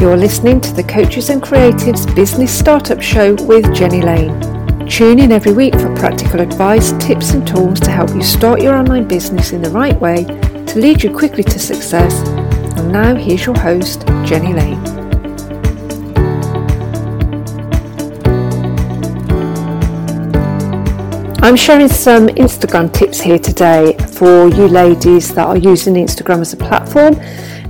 You're listening to the Coaches and Creatives Business Startup Show with Jenny Lane. Tune in every week for practical advice, tips, and tools to help you start your online business in the right way to lead you quickly to success. And now, here's your host, Jenny Lane. I'm sharing some Instagram tips here today for you ladies that are using Instagram as a platform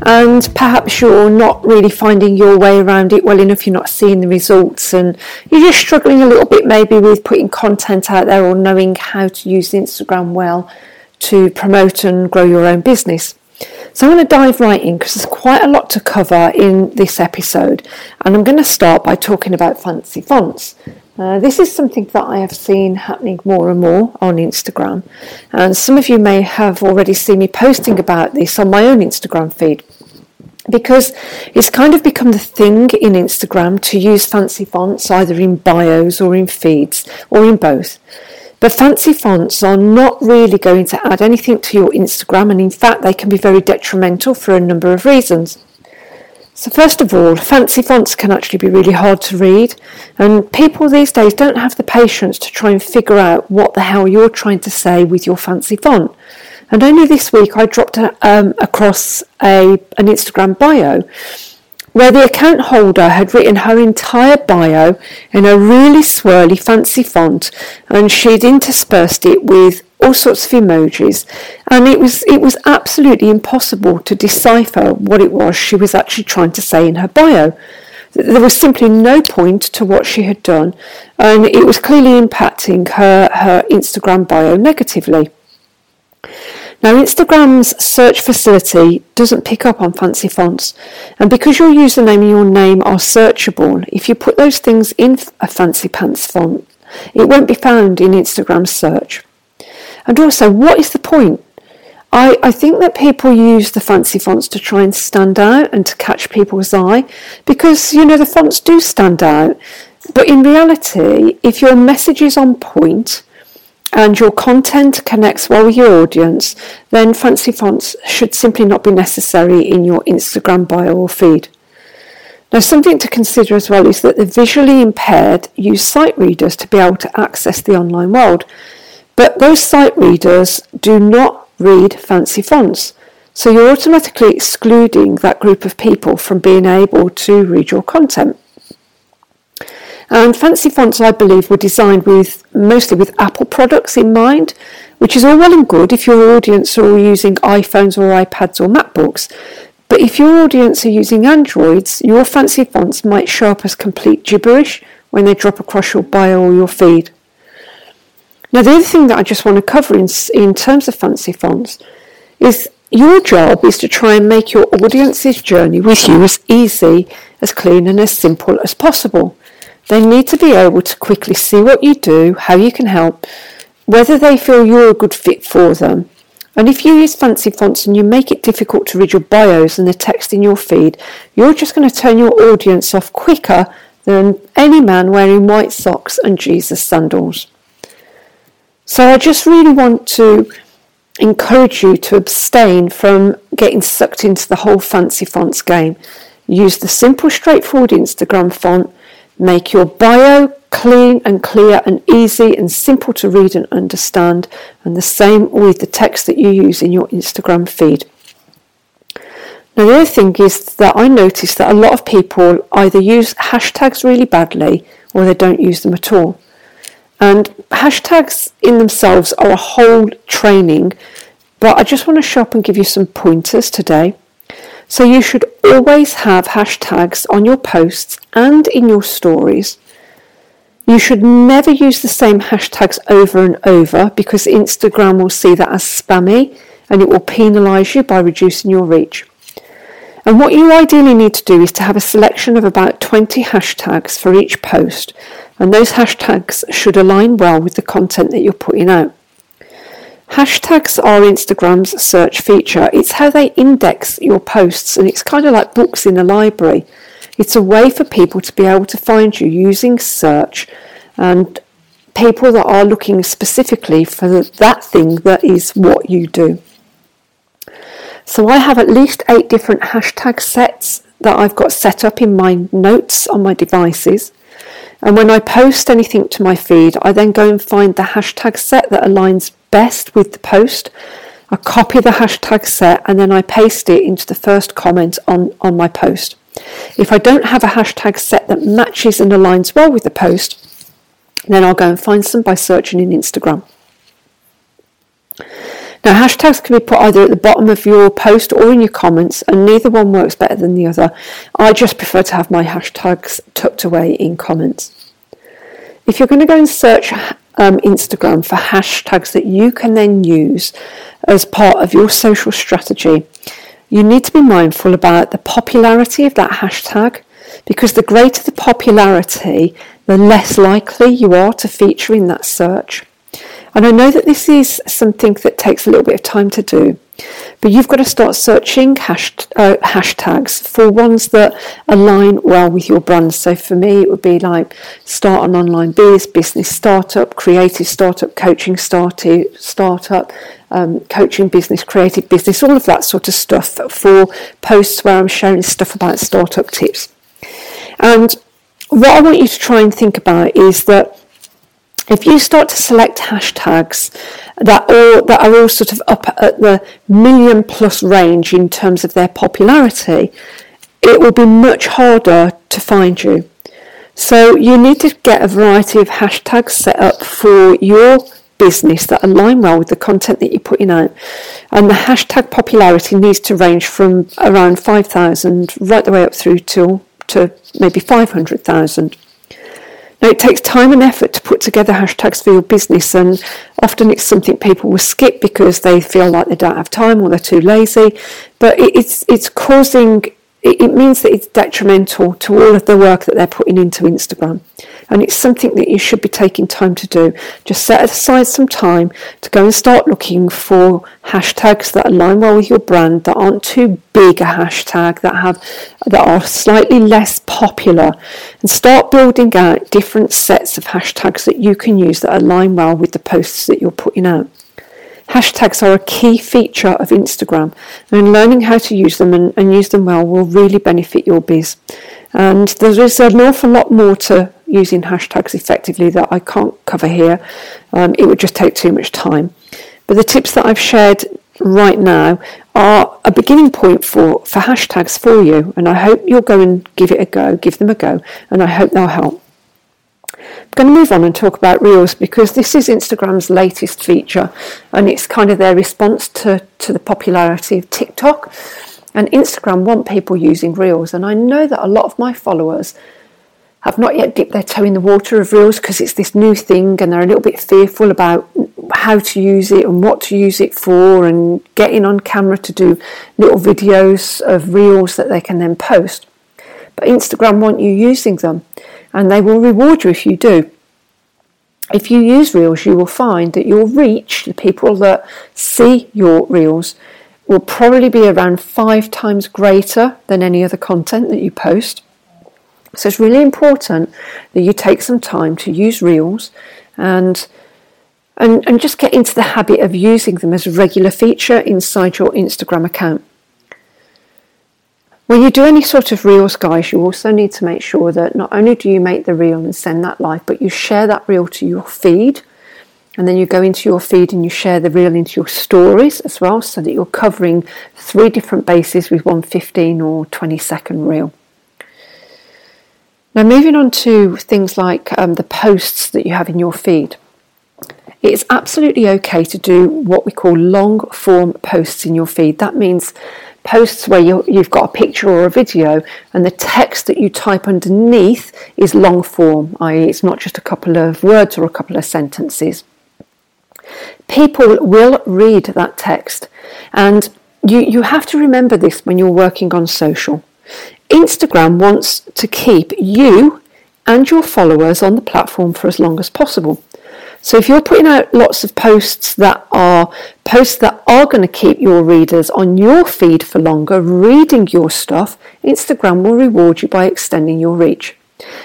and perhaps you're not really finding your way around it well enough, you're not seeing the results, and you're just struggling a little bit maybe with putting content out there or knowing how to use Instagram well to promote and grow your own business. So I'm going to dive right in because there's quite a lot to cover in this episode, and I'm going to start by talking about fancy fonts. Uh, this is something that I have seen happening more and more on Instagram, and some of you may have already seen me posting about this on my own Instagram feed because it's kind of become the thing in Instagram to use fancy fonts either in bios or in feeds or in both. But fancy fonts are not really going to add anything to your Instagram, and in fact, they can be very detrimental for a number of reasons. So, first of all, fancy fonts can actually be really hard to read, and people these days don't have the patience to try and figure out what the hell you're trying to say with your fancy font. And only this week I dropped a, um, across a, an Instagram bio where the account holder had written her entire bio in a really swirly fancy font and she'd interspersed it with all sorts of emojis. And it was it was absolutely impossible to decipher what it was she was actually trying to say in her bio. There was simply no point to what she had done and it was clearly impacting her her Instagram bio negatively. Now, Instagram's search facility doesn't pick up on fancy fonts, and because your username and your name are searchable, if you put those things in a fancy pants font, it won't be found in Instagram's search. And also, what is the point? I, I think that people use the fancy fonts to try and stand out and to catch people's eye because, you know, the fonts do stand out. But in reality, if your message is on point, and your content connects well with your audience, then fancy fonts should simply not be necessary in your Instagram bio or feed. Now, something to consider as well is that the visually impaired use sight readers to be able to access the online world, but those sight readers do not read fancy fonts. So you're automatically excluding that group of people from being able to read your content. And fancy fonts, I believe, were designed with mostly with Apple products in mind, which is all well and good if your audience are all using iPhones or iPads or MacBooks. But if your audience are using Androids, your fancy fonts might show up as complete gibberish when they drop across your bio or your feed. Now, the other thing that I just want to cover in, in terms of fancy fonts is your job is to try and make your audience's journey with you as easy, as clean, and as simple as possible. They need to be able to quickly see what you do, how you can help, whether they feel you're a good fit for them. And if you use fancy fonts and you make it difficult to read your bios and the text in your feed, you're just going to turn your audience off quicker than any man wearing white socks and Jesus sandals. So I just really want to encourage you to abstain from getting sucked into the whole fancy fonts game. Use the simple, straightforward Instagram font Make your bio clean and clear and easy and simple to read and understand, and the same with the text that you use in your Instagram feed. Now, the other thing is that I notice that a lot of people either use hashtags really badly or they don't use them at all. And hashtags in themselves are a whole training, but I just want to show up and give you some pointers today. So you should always have hashtags on your posts and in your stories. You should never use the same hashtags over and over because Instagram will see that as spammy and it will penalise you by reducing your reach. And what you ideally need to do is to have a selection of about 20 hashtags for each post, and those hashtags should align well with the content that you're putting out. Hashtags are Instagram's search feature. It's how they index your posts, and it's kind of like books in a library. It's a way for people to be able to find you using search and people that are looking specifically for that thing that is what you do. So I have at least eight different hashtag sets that I've got set up in my notes on my devices. And when I post anything to my feed, I then go and find the hashtag set that aligns best with the post. I copy the hashtag set and then I paste it into the first comment on, on my post. If I don't have a hashtag set that matches and aligns well with the post, then I'll go and find some by searching in Instagram. Now, hashtags can be put either at the bottom of your post or in your comments, and neither one works better than the other. I just prefer to have my hashtags tucked away in comments. If you're going to go and search um, Instagram for hashtags that you can then use as part of your social strategy, you need to be mindful about the popularity of that hashtag because the greater the popularity, the less likely you are to feature in that search. And I know that this is something that takes a little bit of time to do, but you've got to start searching uh, hashtags for ones that align well with your brand. So for me, it would be like start an online biz, business startup, creative startup, coaching startup, startup, um, coaching business, creative business, all of that sort of stuff for posts where I'm sharing stuff about startup tips. And what I want you to try and think about is that if you start to select hashtags that all that are all sort of up at the million plus range in terms of their popularity, it will be much harder to find you. So you need to get a variety of hashtags set up for your business that align well with the content that you're putting out. And the hashtag popularity needs to range from around 5,000 right the way up through to, to maybe 500,000. Now, it takes time and effort to put together hashtags for your business, and often it's something people will skip because they feel like they don't have time or they're too lazy. But it's it's causing it means that it's detrimental to all of the work that they're putting into Instagram. And it's something that you should be taking time to do. Just set aside some time to go and start looking for hashtags that align well with your brand, that aren't too big a hashtag, that have that are slightly less popular, and start building out different sets of hashtags that you can use that align well with the posts that you're putting out. Hashtags are a key feature of Instagram, and learning how to use them and, and use them well will really benefit your biz. And there is an awful lot more to using hashtags effectively that I can't cover here. Um, it would just take too much time. But the tips that I've shared right now are a beginning point for, for hashtags for you, and I hope you'll go and give it a go, give them a go, and I hope they'll help. I'm going to move on and talk about Reels because this is Instagram's latest feature and it's kind of their response to, to the popularity of TikTok. And Instagram want people using Reels. And I know that a lot of my followers have not yet dipped their toe in the water of Reels because it's this new thing and they're a little bit fearful about how to use it and what to use it for and getting on camera to do little videos of Reels that they can then post. But Instagram want you using them and they will reward you if you do. If you use Reels, you will find that your reach, the people that see your Reels, will probably be around five times greater than any other content that you post. So it's really important that you take some time to use Reels and and, and just get into the habit of using them as a regular feature inside your Instagram account. When you do any sort of reels, guys, you also need to make sure that not only do you make the reel and send that live, but you share that reel to your feed. And then you go into your feed and you share the reel into your stories as well, so that you're covering three different bases with one 15 or 20 second reel. Now, moving on to things like um, the posts that you have in your feed. It's absolutely okay to do what we call long form posts in your feed. That means posts where you, you've got a picture or a video and the text that you type underneath is long form, i.e., it's not just a couple of words or a couple of sentences. People will read that text, and you, you have to remember this when you're working on social. Instagram wants to keep you and your followers on the platform for as long as possible. So if you're putting out lots of posts that are posts that are going to keep your readers on your feed for longer, reading your stuff, Instagram will reward you by extending your reach.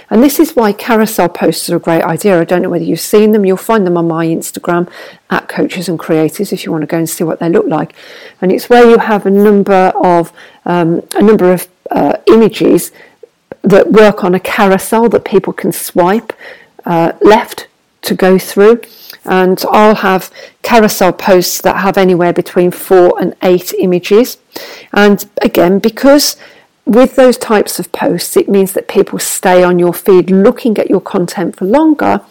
And this is why carousel posts are a great idea. I don't know whether you've seen them. You'll find them on my Instagram at Coaches and Creatives if you want to go and see what they look like. And it's where you have a number of um, a number of uh, images that work on a carousel that people can swipe uh, left to go through. And I'll have carousel posts that have anywhere between four and eight images. And again, because with those types of posts, it means that people stay on your feed looking at your content for longer.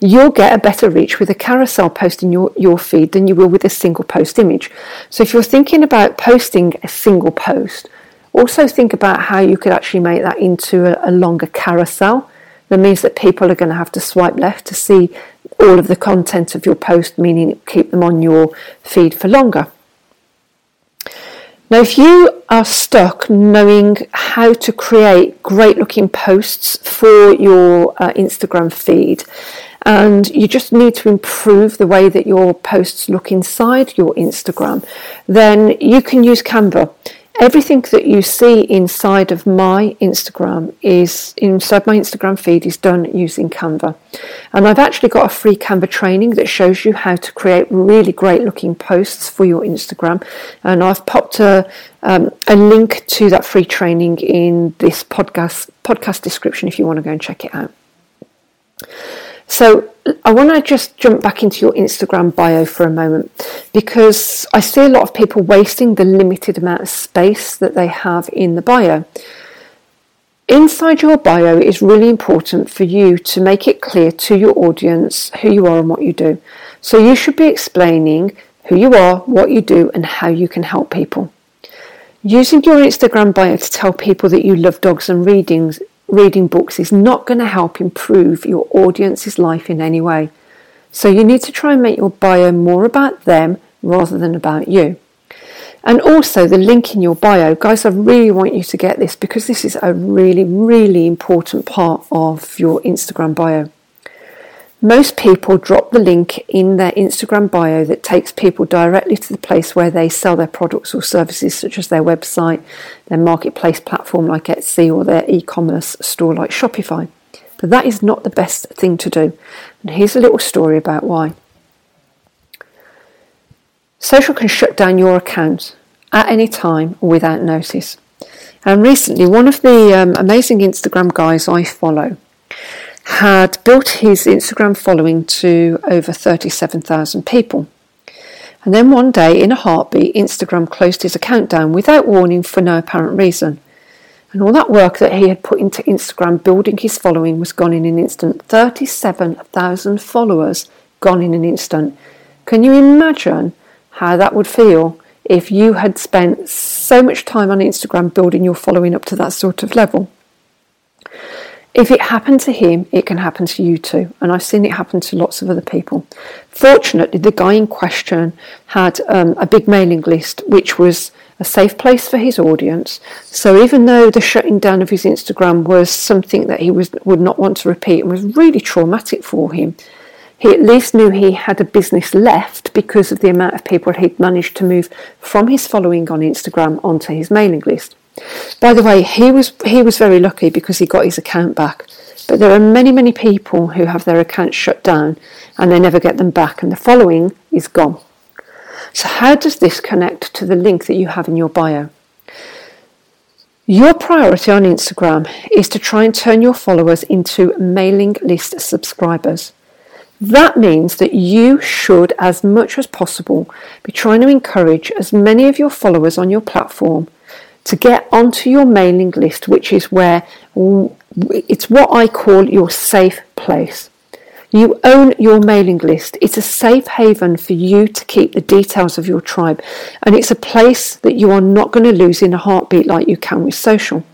You'll get a better reach with a carousel post in your, your feed than you will with a single post image. So if you're thinking about posting a single post, also think about how you could actually make that into a, a longer carousel. That means that people are going to have to swipe left to see all of the content of your post, meaning keep them on your feed for longer. Now, if you are stuck knowing how to create great looking posts for your uh, Instagram feed, and you just need to improve the way that your posts look inside your Instagram, then you can use Canva everything that you see inside of my Instagram is inside my Instagram feed is done using Canva. And I've actually got a free Canva training that shows you how to create really great looking posts for your Instagram. And I've popped a, um, a link to that free training in this podcast podcast description if you want to go and check it out. So I want to just jump back into your Instagram bio for a moment because I see a lot of people wasting the limited amount of space that they have in the bio. Inside your bio, is really important for you to make it clear to your audience who you are and what you do. So you should be explaining who you are, what you do, and how you can help people. Using your Instagram bio to tell people that you love dogs and readings reading books is not going to help improve your audience's life in any way. So you need to try and make your bio more about them rather than about you. And also the link in your bio, guys, I really want you to get this because this is a really, really important part of your Instagram bio. Most people drop the link in their Instagram bio that takes people directly to the place where they sell their products or services, such as their website, their marketplace platform like Etsy, or their e commerce store like Shopify. But that is not the best thing to do. And here's a little story about why. Social can shut down your account at any time without notice. And recently, one of the um, amazing Instagram guys I follow had built his Instagram following to over 37,000 people. And then one day, in a heartbeat, Instagram closed his account down without warning for no apparent reason. And all that work that he had put into Instagram building his following was gone in an instant. 37,000 followers gone in an instant. Can you imagine how that would feel if you had spent so much time on Instagram building your following up to that sort of level? If it happened to him, it can happen to you too. And I've seen it happen to lots of other people. Fortunately, the guy in question had um, a big mailing list, which was a safe place for his audience. So even though the shutting down of his Instagram was something that he was, would not want to repeat and was really traumatic for him, he at least knew he had a business left because of the amount of people he'd managed to move from his following on Instagram onto his mailing list. By the way, he was he was very lucky because he got his account back. But there are many, many people who have their accounts shut down and they never get them back, and the following is gone. So, how does this connect to the link that you have in your bio? Your priority on Instagram is to try and turn your followers into mailing list subscribers. That means that you should, as much as possible, be trying to encourage as many of your followers on your platform to get onto your mailing list, which is where it's what I call your safe place. You own your mailing list. It's a safe haven for you to keep the details of your tribe, and it's a place that you are not going to lose in a heartbeat like you can with social.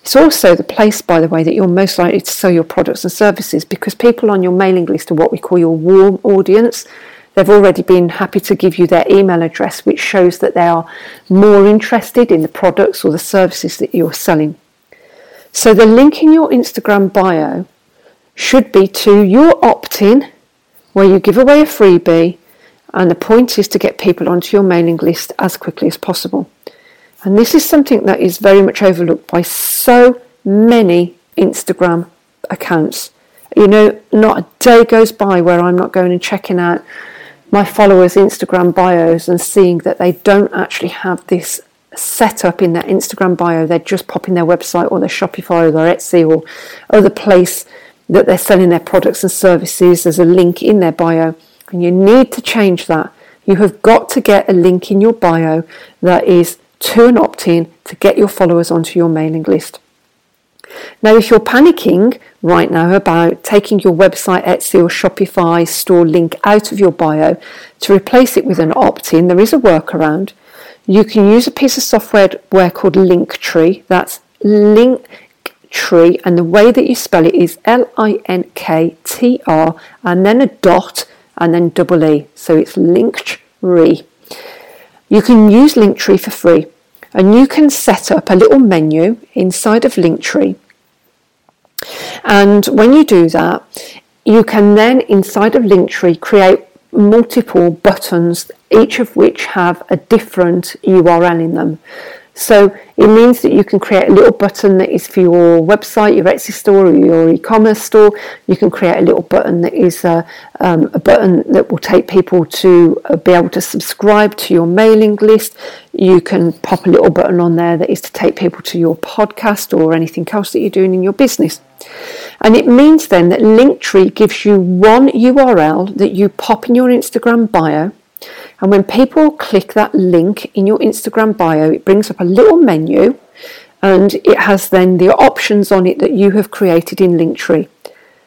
It's also the place, by the way, that you're most likely to sell your products and services because people on your mailing list are what we call your warm audience. They've already been happy to give you their email address, which shows that they are more interested in the products or the services that you're selling. So the link in your Instagram bio should be to your opt in, where you give away a freebie, and the point is to get people onto your mailing list as quickly as possible. And this is something that is very much overlooked by so many Instagram accounts. You know, not a day goes by where I'm not going and checking out my followers' Instagram bios and seeing that they don't actually have this set up in their Instagram bio. They're just popping their website or their Shopify or their Etsy or other place that they're selling their products and services. There's a link in their bio, and you need to change that. You have got to get a link in your bio that is to an opt in to get your followers onto your mailing list. Now, if you're panicking right now about taking your website, Etsy, or Shopify store link out of your bio to replace it with an opt in, there is a workaround. You can use a piece of software called Linktree. That's Linktree, and the way that you spell it is L I N K T R and then a dot and then double E. So it's Linktree. You can use Linktree for free and you can set up a little menu inside of Linktree. And when you do that, you can then inside of Linktree create multiple buttons, each of which have a different URL in them. So it means that you can create a little button that is for your website, your Etsy store, or your e-commerce store. You can create a little button that is a, uh, um, a button that will take people to uh, be able to subscribe to your mailing list. You can pop a little button on there that is to take people to your podcast or anything else that you're doing in your business. And it means then that Linktree gives you one URL that you pop in your Instagram bio and when people click that link in your Instagram bio, it brings up a little menu and it has then the options on it that you have created in Linktree.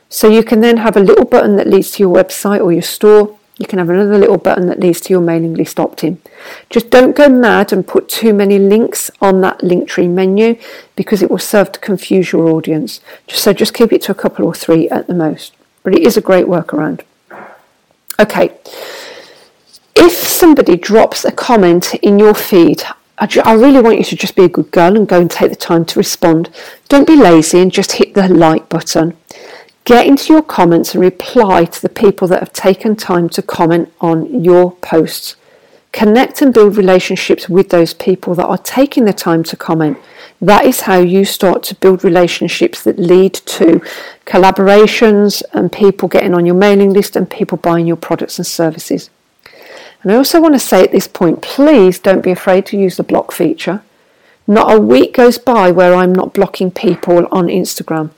So you can then have a little button that leads to your website or your store. You can have another little button that leads to your mailing list opt in. Just don't go mad and put too many links on that Linktree menu because it will serve to confuse your audience. So just keep it to a couple or three at the most. But it is a great workaround. Okay, if somebody drops a comment in your feed, I, ju- I really want you to just be a good girl and go and take the time to respond. Don't be lazy and just hit the like button. Get into your comments and reply to the people that have taken time to comment on your posts. Connect and build relationships with those people that are taking the time to comment. That is how you start to build relationships that lead to collaborations and people getting on your mailing list and people buying your products and services. And I also want to say at this point, please don't be afraid to use the block feature. Not a week goes by where I'm not blocking people on Instagram.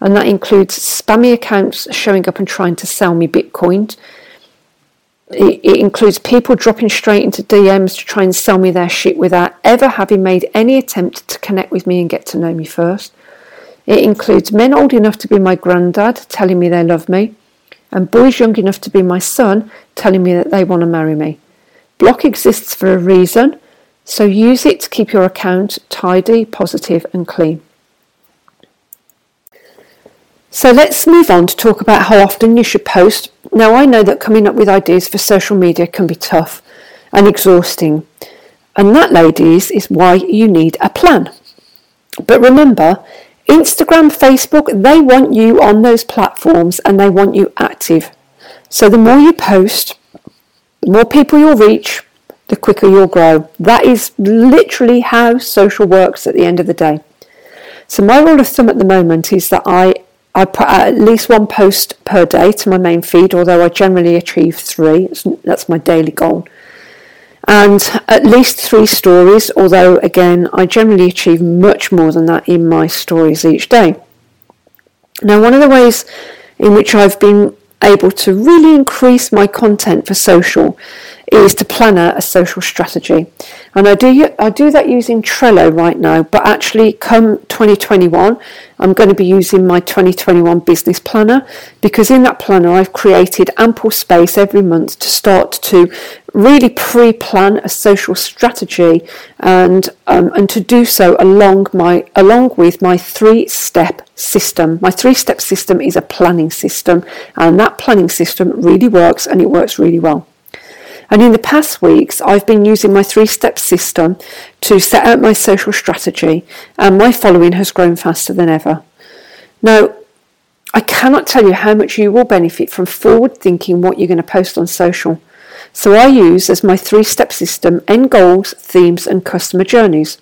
And that includes spammy accounts showing up and trying to sell me Bitcoin. It, it includes people dropping straight into DMs to try and sell me their shit without ever having made any attempt to connect with me and get to know me first. It includes men old enough to be my granddad telling me they love me and boys young enough to be my son telling me that they want to marry me. Block exists for a reason, so use it to keep your account tidy, positive, and clean. So let's move on to talk about how often you should post. Now, I know that coming up with ideas for social media can be tough and exhausting, and that, ladies, is why you need a plan. But remember, Instagram, Facebook, they want you on those platforms and they want you active. So the more you post, the more people you'll reach, the quicker you'll grow. That is literally how social works at the end of the day. So my rule of thumb at the moment is that I I put at least one post per day to my main feed, although I generally achieve three. That's my daily goal and at least three stories, although again, I generally achieve much more than that in my stories each day. Now, one of the ways in which I've been able to really increase my content for social is to plan out a social strategy. And I do, I do that using Trello right now, but actually, come 2021, I'm going to be using my 2021 business planner because in that planner, I've created ample space every month to start to really pre-plan a social strategy and um, and to do so along my along with my three-step system. My three-step system is a planning system, and that planning system really works and it works really well. And in the past weeks, I've been using my three step system to set out my social strategy, and my following has grown faster than ever. Now, I cannot tell you how much you will benefit from forward thinking what you're going to post on social. So I use as my three step system end goals, themes, and customer journeys.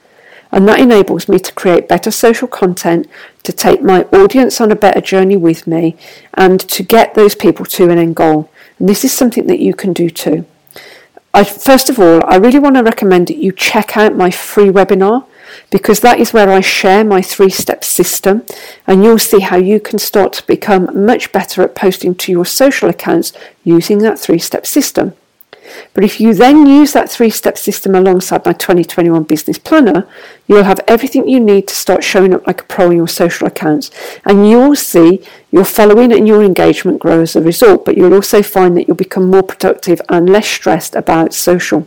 And that enables me to create better social content, to take my audience on a better journey with me, and to get those people to an end goal. And this is something that you can do too. I, first of all, I really want to recommend that you check out my free webinar because that is where I share my three step system and you'll see how you can start to become much better at posting to your social accounts using that three step system. But if you then use that three step system alongside my 2021 business planner, you'll have everything you need to start showing up like a pro in your social accounts. And you'll see your following and your engagement grow as a result, but you'll also find that you'll become more productive and less stressed about social.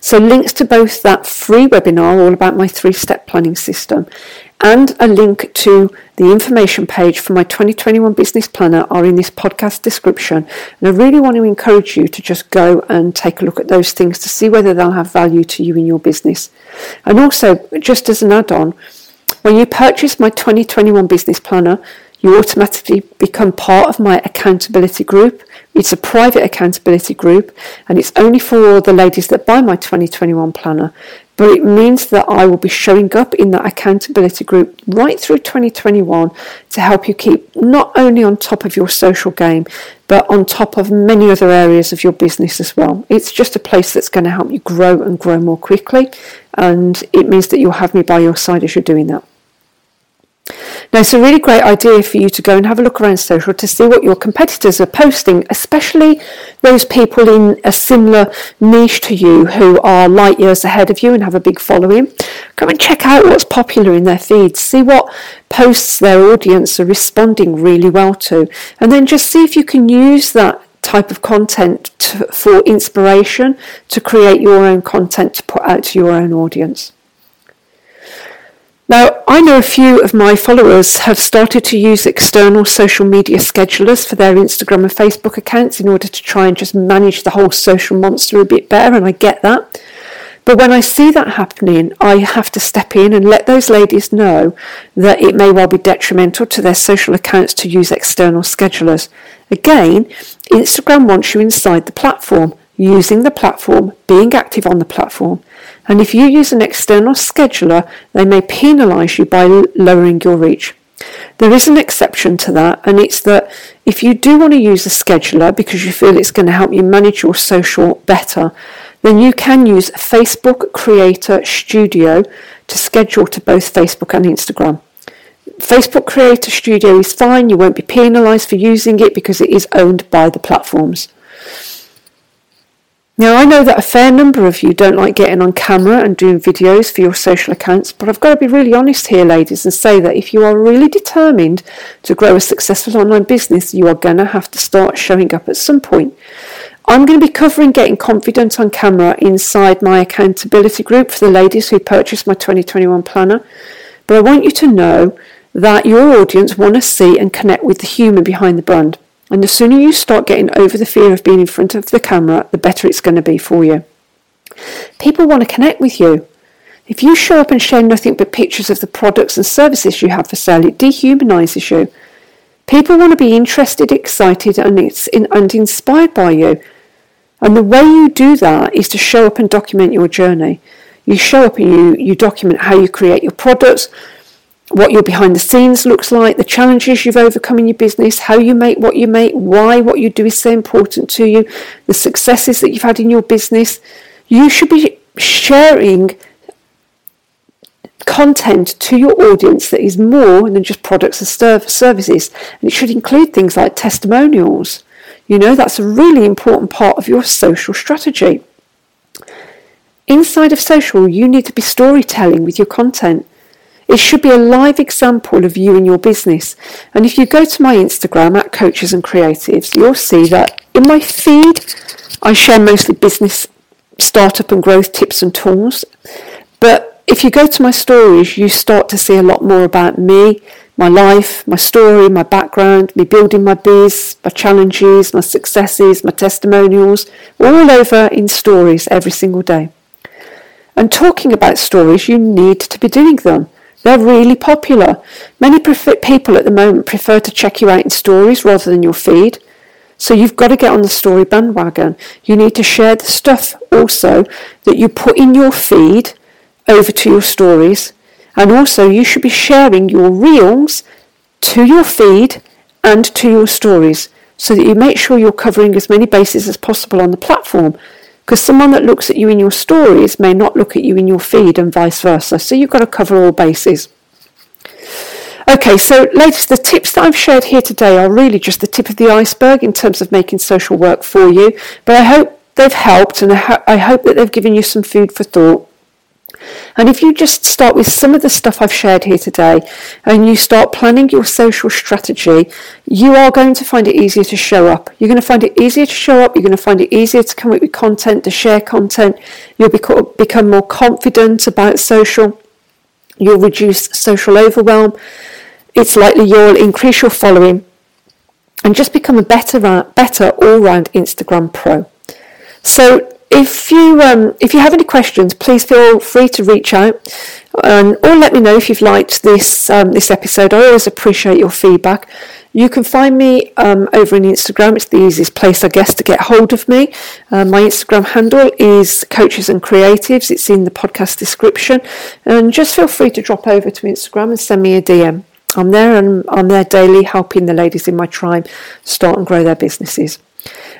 So, links to both that free webinar, all about my three step planning system, and a link to the information page for my 2021 business planner are in this podcast description. And I really want to encourage you to just go and take a look at those things to see whether they'll have value to you in your business. And also, just as an add on, when you purchase my 2021 business planner, you automatically become part of my accountability group. It's a private accountability group and it's only for the ladies that buy my 2021 planner but it means that I will be showing up in that accountability group right through 2021 to help you keep not only on top of your social game, but on top of many other areas of your business as well. It's just a place that's going to help you grow and grow more quickly, and it means that you'll have me by your side as you're doing that. Now, it's a really great idea for you to go and have a look around social to see what your competitors are posting, especially those people in a similar niche to you who are light years ahead of you and have a big following. Go and check out what's popular in their feeds, see what posts their audience are responding really well to, and then just see if you can use that type of content to, for inspiration to create your own content to put out to your own audience. Now, I know a few of my followers have started to use external social media schedulers for their Instagram and Facebook accounts in order to try and just manage the whole social monster a bit better, and I get that. But when I see that happening, I have to step in and let those ladies know that it may well be detrimental to their social accounts to use external schedulers. Again, Instagram wants you inside the platform, using the platform, being active on the platform. And if you use an external scheduler, they may penalise you by lowering your reach. There is an exception to that, and it's that if you do want to use a scheduler because you feel it's going to help you manage your social better, then you can use Facebook Creator Studio to schedule to both Facebook and Instagram. Facebook Creator Studio is fine, you won't be penalised for using it because it is owned by the platforms. Now, I know that a fair number of you don't like getting on camera and doing videos for your social accounts, but I've got to be really honest here, ladies, and say that if you are really determined to grow a successful online business, you are going to have to start showing up at some point. I'm going to be covering getting confident on camera inside my accountability group for the ladies who purchased my 2021 planner, but I want you to know that your audience want to see and connect with the human behind the brand. And the sooner you start getting over the fear of being in front of the camera, the better it's going to be for you. People want to connect with you. If you show up and share nothing but pictures of the products and services you have for sale, it dehumanises you. People want to be interested, excited, and, and inspired by you. And the way you do that is to show up and document your journey. You show up and you, you document how you create your products, what your behind the scenes looks like, the challenges you've overcome in your business, how you make what you make, why what you do is so important to you, the successes that you've had in your business. You should be sharing content to your audience that is more than just products and services. And it should include things like testimonials. You know, that's a really important part of your social strategy. Inside of social, you need to be storytelling with your content. It should be a live example of you and your business. And if you go to my Instagram at Coaches and Creatives, you'll see that in my feed, I share mostly business startup and growth tips and tools. But if you go to my stories, you start to see a lot more about me, my life, my story, my background, me building my biz, my challenges, my successes, my testimonials, all over in stories every single day. And talking about stories, you need to be doing them. They're really popular. Many people at the moment prefer to check you out in stories rather than your feed. So you've got to get on the story bandwagon. You need to share the stuff also that you put in your feed over to your stories. And also you should be sharing your reels to your feed and to your stories so that you make sure you're covering as many bases as possible on the platform. Because someone that looks at you in your stories may not look at you in your feed and vice versa. So you've got to cover all bases. Okay, so ladies, the tips that I've shared here today are really just the tip of the iceberg in terms of making social work for you. But I hope they've helped and I, ho- I hope that they've given you some food for thought. And if you just start with some of the stuff I've shared here today and you start planning your social strategy, you are going to find it easier to show up. You're going to find it easier to show up. You're going to find it easier to come up with content, to share content. You'll become more confident about social. You'll reduce social overwhelm. It's likely you'll increase your following and just become a better, better all-round Instagram pro. So if you um, if you have any questions, please feel free to reach out and or let me know if you've liked this um, this episode. I always appreciate your feedback. You can find me um, over on Instagram. It's the easiest place, I guess, to get hold of me. Uh, my Instagram handle is Coaches and Creatives. It's in the podcast description, and just feel free to drop over to Instagram and send me a DM. I'm there and I'm there daily helping the ladies in my tribe start and grow their businesses.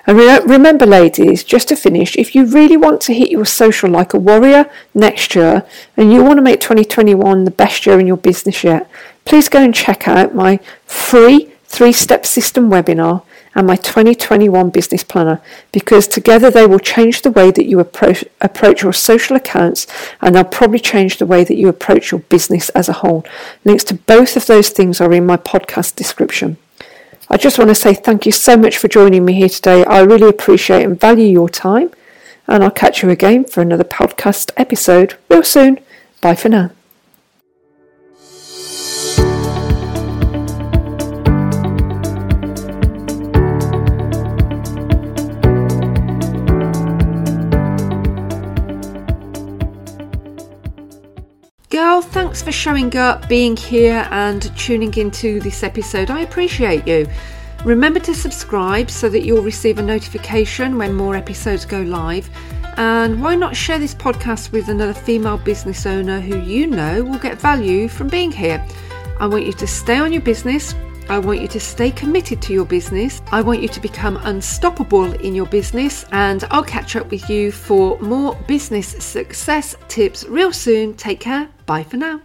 And re- remember, ladies, just to finish, if you really want to hit your social like a warrior next year and you want to make 2021 the best year in your business yet, please go and check out my free three step system webinar and my 2021 business planner because together they will change the way that you approach, approach your social accounts and they'll probably change the way that you approach your business as a whole. Links to both of those things are in my podcast description. I just want to say thank you so much for joining me here today. I really appreciate and value your time, and I'll catch you again for another podcast episode real soon. Bye for now. Thanks for showing up, being here, and tuning into this episode. I appreciate you. Remember to subscribe so that you'll receive a notification when more episodes go live. And why not share this podcast with another female business owner who you know will get value from being here? I want you to stay on your business, I want you to stay committed to your business. I want you to become unstoppable in your business. And I'll catch up with you for more business success tips real soon. Take care. Bye for now.